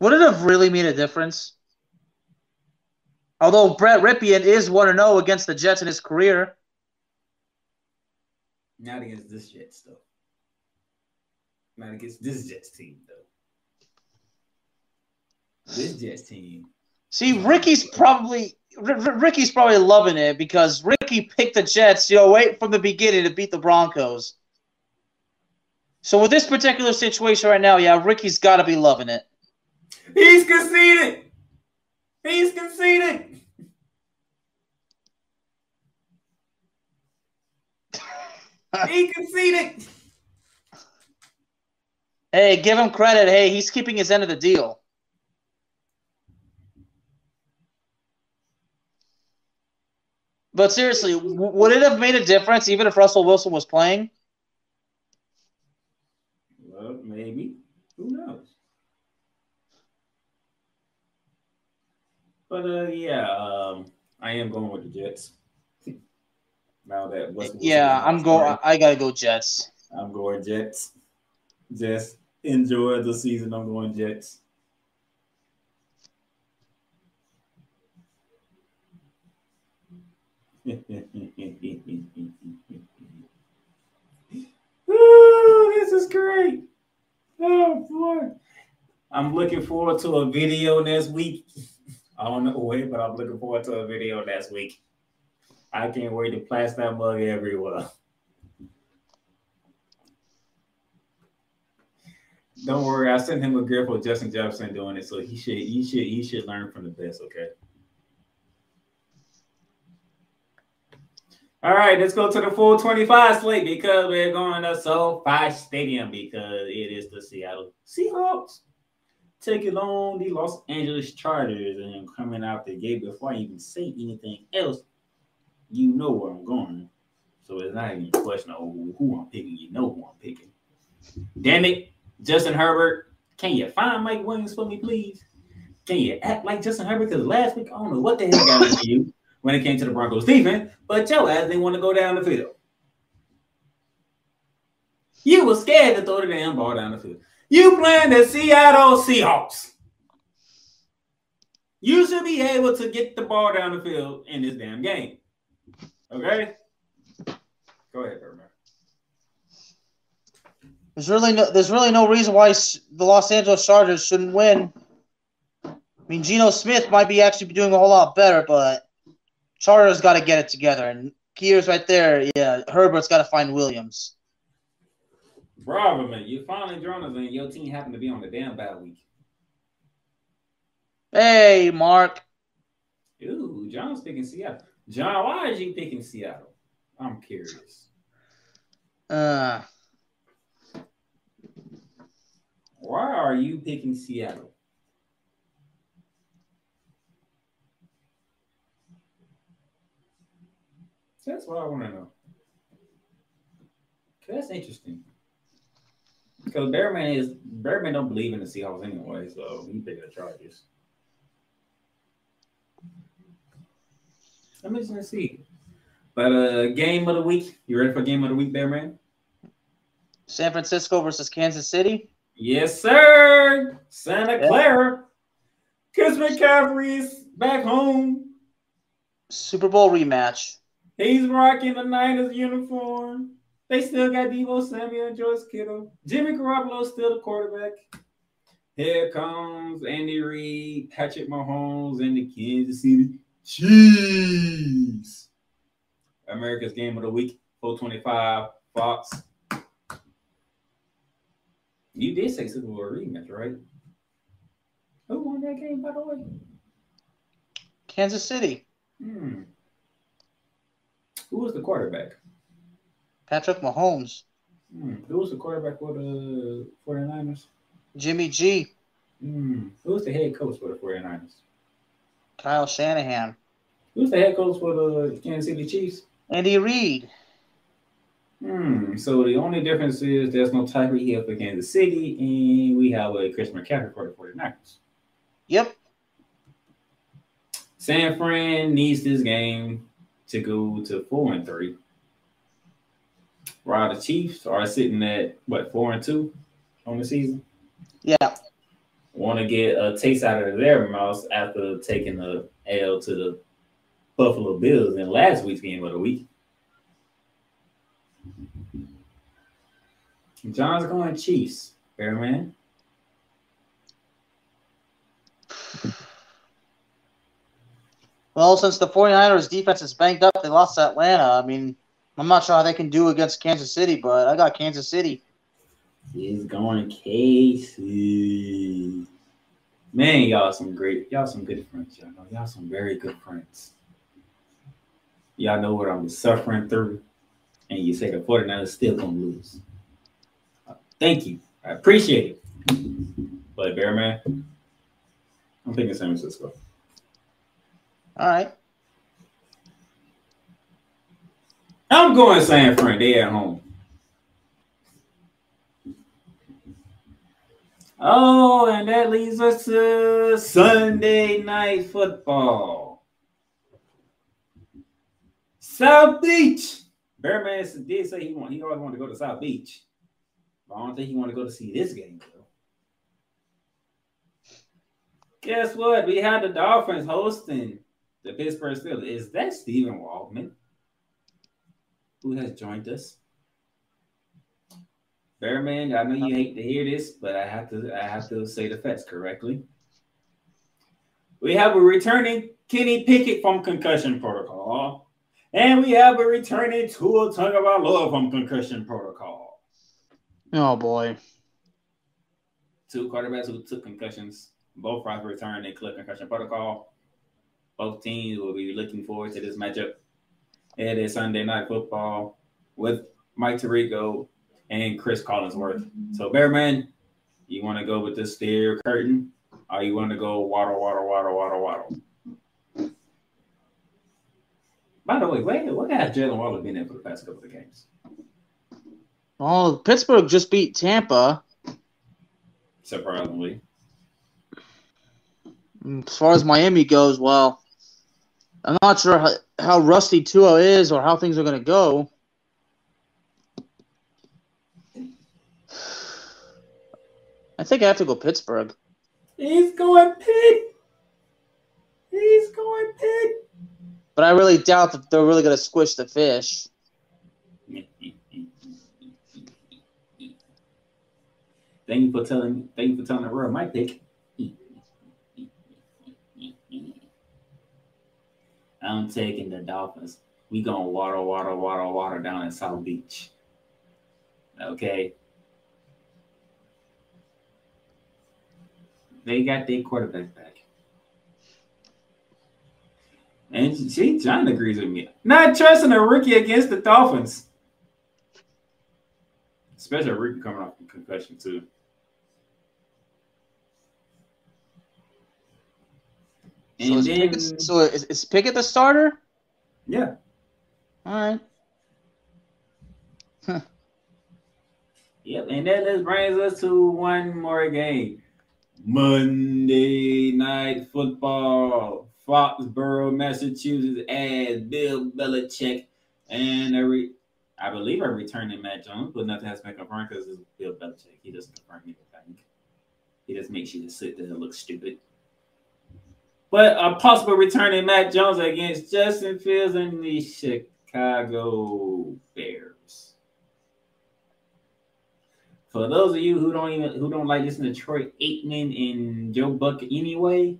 Would it have really made a difference? Although Brett Rypien is 1 0 against the Jets in his career. Not against this Jets, though. Not against this Jets team, though. This Jets team. See, Ricky's probably Ricky's probably loving it because Ricky picked the Jets, you know, right from the beginning to beat the Broncos. So with this particular situation right now, yeah, Ricky's got to be loving it. He's conceded. He's conceded. he conceded. Hey, give him credit. Hey, he's keeping his end of the deal. But seriously, would it have made a difference even if Russell Wilson was playing? Well, maybe. Who knows? But uh, yeah, um, I am going with the Jets. now that yeah, I'm going. I gotta go Jets. I'm going Jets. Just enjoy the season. I'm going Jets. Ooh, this is great. Oh boy. I'm looking forward to a video next week. I don't know when, but I'm looking forward to a video next week. I can't wait to plaster that mug everywhere. Don't worry, I sent him a gift of Justin Jefferson doing it, so he should he should he should learn from the best, okay? All right, let's go to the full 25 slate because we're going to SoFi Stadium because it is the Seattle Seahawks taking on the Los Angeles Chargers and coming out the gate before I even say anything else, you know where I'm going. So it's not even a question of who I'm picking. You know who I'm picking. Damn it, Justin Herbert. Can you find Mike Williams for me, please? Can you act like Justin Herbert? Because last week, I don't know what the hell got into you when it came to the Broncos defense, but Joe ass didn't want to go down the field. You were scared to throw the damn ball down the field. You playing the Seattle Seahawks. You should be able to get the ball down the field in this damn game. Okay? Go ahead, Bearman. There's really no there's really no reason why the Los Angeles Chargers shouldn't win. I mean, Geno Smith might be actually doing a whole lot better, but Chargers got to get it together. And Kears right there, yeah, Herbert's got to find Williams. Bravo, man. You finally joined us, and your team happened to be on the damn bad week. Hey, Mark. Ooh, John's picking Seattle. John, why is you picking Seattle? I'm curious. Uh, why are you picking Seattle? That's what I want to know. That's interesting. Because Bearman is Bearman don't believe in the Seahawks anyway, so he picked the Chargers. Let me just gonna see. But uh game of the week. You ready for game of the week, Bearman? San Francisco versus Kansas City. Yes, sir. Santa Clara. Chris McCaffrey's back home. Super Bowl rematch. He's rocking the Niners uniform. They still got Deebo Samuel and George Kittle. Jimmy Garoppolo still the quarterback. Here comes Andy Reid, Patrick Mahomes, and the Kansas City Chiefs. America's Game of the Week, 425 Fox. You did say Super Bowl rematch, right? Who won that game, by the way? Kansas City. Hmm. Who was the quarterback? Patrick Mahomes. Hmm. Who was the quarterback for the 49ers? Jimmy G. Hmm. Who was the head coach for the 49ers? Kyle Shanahan. Who's the head coach for the Kansas City Chiefs? Andy Reid. Hmm. So the only difference is there's no Tyreek Hill for Kansas City, and we have a Chris McCaffrey for the 49ers. Yep. San Fran needs this game to go to four and three. While the Chiefs are sitting at what four and two on the season. Yeah. Want to get a taste out of their mouths after taking the L to the Buffalo Bills in last week's game of the week. John's going Chiefs, fair man. Well, since the 49ers defense is banged up, they lost to Atlanta. I mean, I'm not sure how they can do against Kansas City, but I got Kansas City. He's going Casey. Man, y'all some great, y'all some good friends. Y'all know y'all some very good friends. Y'all know what I'm suffering through, and you say the 49ers still gonna lose. Thank you. I appreciate it. But Bear Man, I'm thinking San Francisco. All right. I'm going San Fran. They at home. Oh, and that leads us to Sunday night football. South Beach. Bearman did say he want he always wanted to go to South Beach. But I don't think he want to go to see this game though. Guess what? We had the Dolphins hosting the Pittsburgh Steelers. Is that Stephen Waldman who has joined us? Bearman, I know you hate to hear this, but I have to I have to say the facts correctly. We have a returning Kenny Pickett from concussion protocol, and we have a returning Tua Tagovailoa from concussion protocol. Oh boy. Two quarterbacks who took concussions, both have returned in clear concussion protocol. Both teams will be looking forward to this matchup. It is Sunday night football with Mike Tirico and Chris Collinsworth. So, Bearman, you want to go with the Steel Curtain, or you want to go waddle, waddle, waddle, waddle, waddle? By the way, wait, what has Jalen Waddle been in for the past couple of games? Well, Pittsburgh just beat Tampa. Surprisingly, mm, As far as Miami goes, well, I'm not sure how, how rusty Tua is or how things are going to go. I think I have to go Pittsburgh. he's going pig. He's going pig. But I really doubt that they're really going to squish the fish. Thank you for telling. Thank you for telling the world my pick. I'm taking the Dolphins. We gonna water, water, water, water down in South Beach. Okay. They got their quarterback back. And see, John agrees with me. Not trusting a rookie against the Dolphins. Especially a rookie coming off concussion, too. So, is, then, Pickett, so is, is Pickett the starter? yeah, All right. Yep, and that just brings us to one more game. Monday night football. Foxborough, Massachusetts as Bill Belichick and a re- I believe a returning Mac Jones, but nothing has been confirmed because it's Bill Belichick. He doesn't confirm anything. He just makes you sit there and look stupid. But a possible returning Mac Jones against Justin Fields and the Chicago Bears. For those of you who don't even who don't like listening to Troy Aikman and Joe Buck anyway,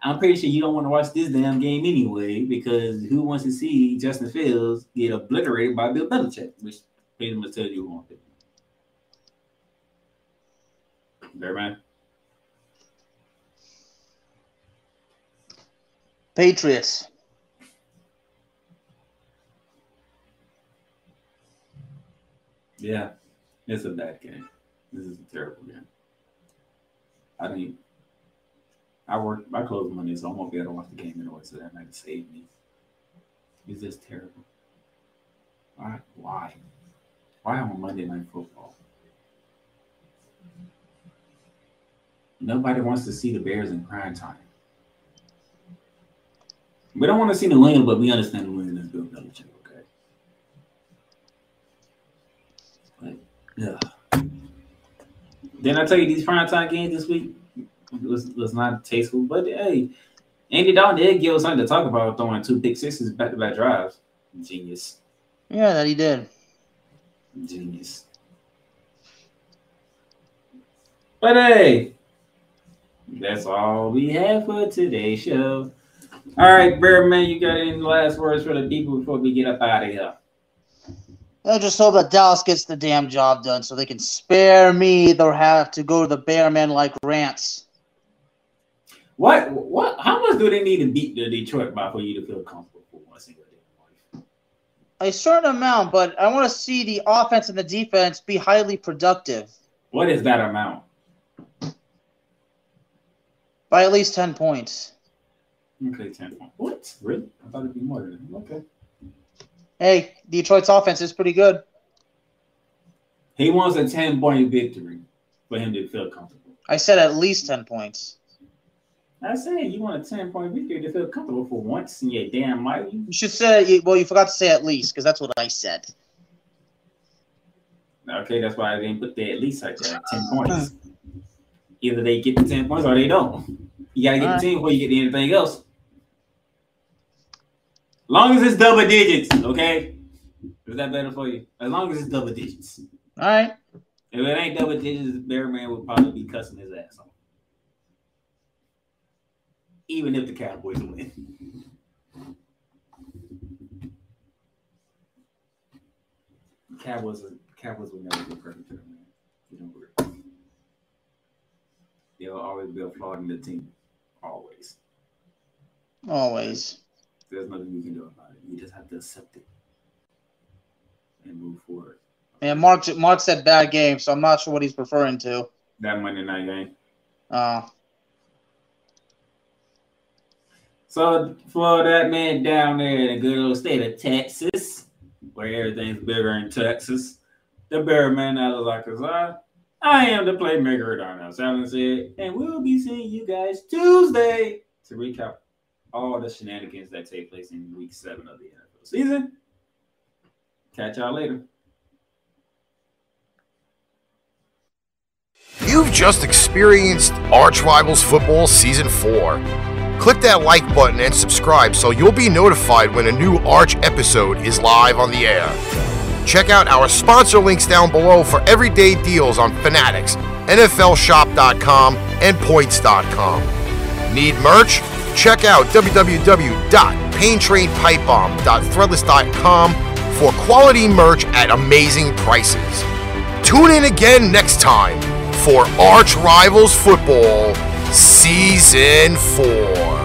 I'm pretty sure you don't want to watch this damn game anyway because who wants to see Justin Fields get obliterated by Bill Belichick, which pretty much tells you who wants it. Bearman. Patriots. Yeah, it's a bad game. This is a terrible game. I mean, I work, I close Monday, so I won't be able to watch the game anyway, so that might save me. It's just terrible. Why? Why? Why on Monday Night Football? Nobody wants to see the Bears in prime time. We don't want to see New England, but we understand New England is Bill Belichick, okay? But, yeah. Didn't I tell you these primetime games this week was, was not tasteful? But hey, Andy Dalton did give us something to talk about throwing two pick sixes back to back drives. Genius. Yeah, that he did. Genius. But hey, that's all we have for today's show. All right, Bearman, you got any last words for the people before we get up out of here? I just hope that Dallas gets the damn job done so they can spare me the have to go to the Bearman like rants. What? What? How much do they need to beat the Detroit by for you to feel comfortable for one single day? A certain amount, but I want to see the offense and the defense be highly productive What is that amount? by at least 10 points. Okay, ten points. What? Really? I thought it'd be more than that. Okay. Hey, Detroit's offense is pretty good. He wants a ten point victory. for him to feel comfortable. I said at least 10 points. I said you want a 10 point victory to feel comfortable for once in your damn life. You should say, well, you forgot to say at least because that's what I said. Okay, that's why I didn't put the at least like that. 10 points. Either they get the 10 points or they don't. You gotta get All the 10 before you get anything else. Long as it's double digits, okay? Is that better for you? As long as it's double digits. All right. If it ain't double digits, Bearman would probably be cussing his ass off. Even if the Cowboys win. Cowboys, Cowboys will never be perfect, man. You don't worry. They'll always be applauding the team. Always. Always. There's nothing you can do about it. You just have to accept it and move forward. And Mark, Mark said bad game, so I'm not sure what he's referring to. That Monday night game. Uh, So for that man down there in the good old state of Texas, where everything's bigger in Texas, the bear man out of Lakazar, I am the playmaker there. Seven said, and we'll be seeing you guys Tuesday to recap all the shenanigans that take place in week seven of the NFL season. Catch y'all later. You've just experienced Arch Rivals Football Season 4. Click that like button and subscribe so you'll be notified when a new Arch episode is live on the air. Check out our sponsor links down below for everyday deals on Fanatics, NFLShop.com, and Points.com. Need merch? Check out www.paintrainpipebomb.threadless.com for quality merch at amazing prices. Tune in again next time for Arch Rivals Football Season 4.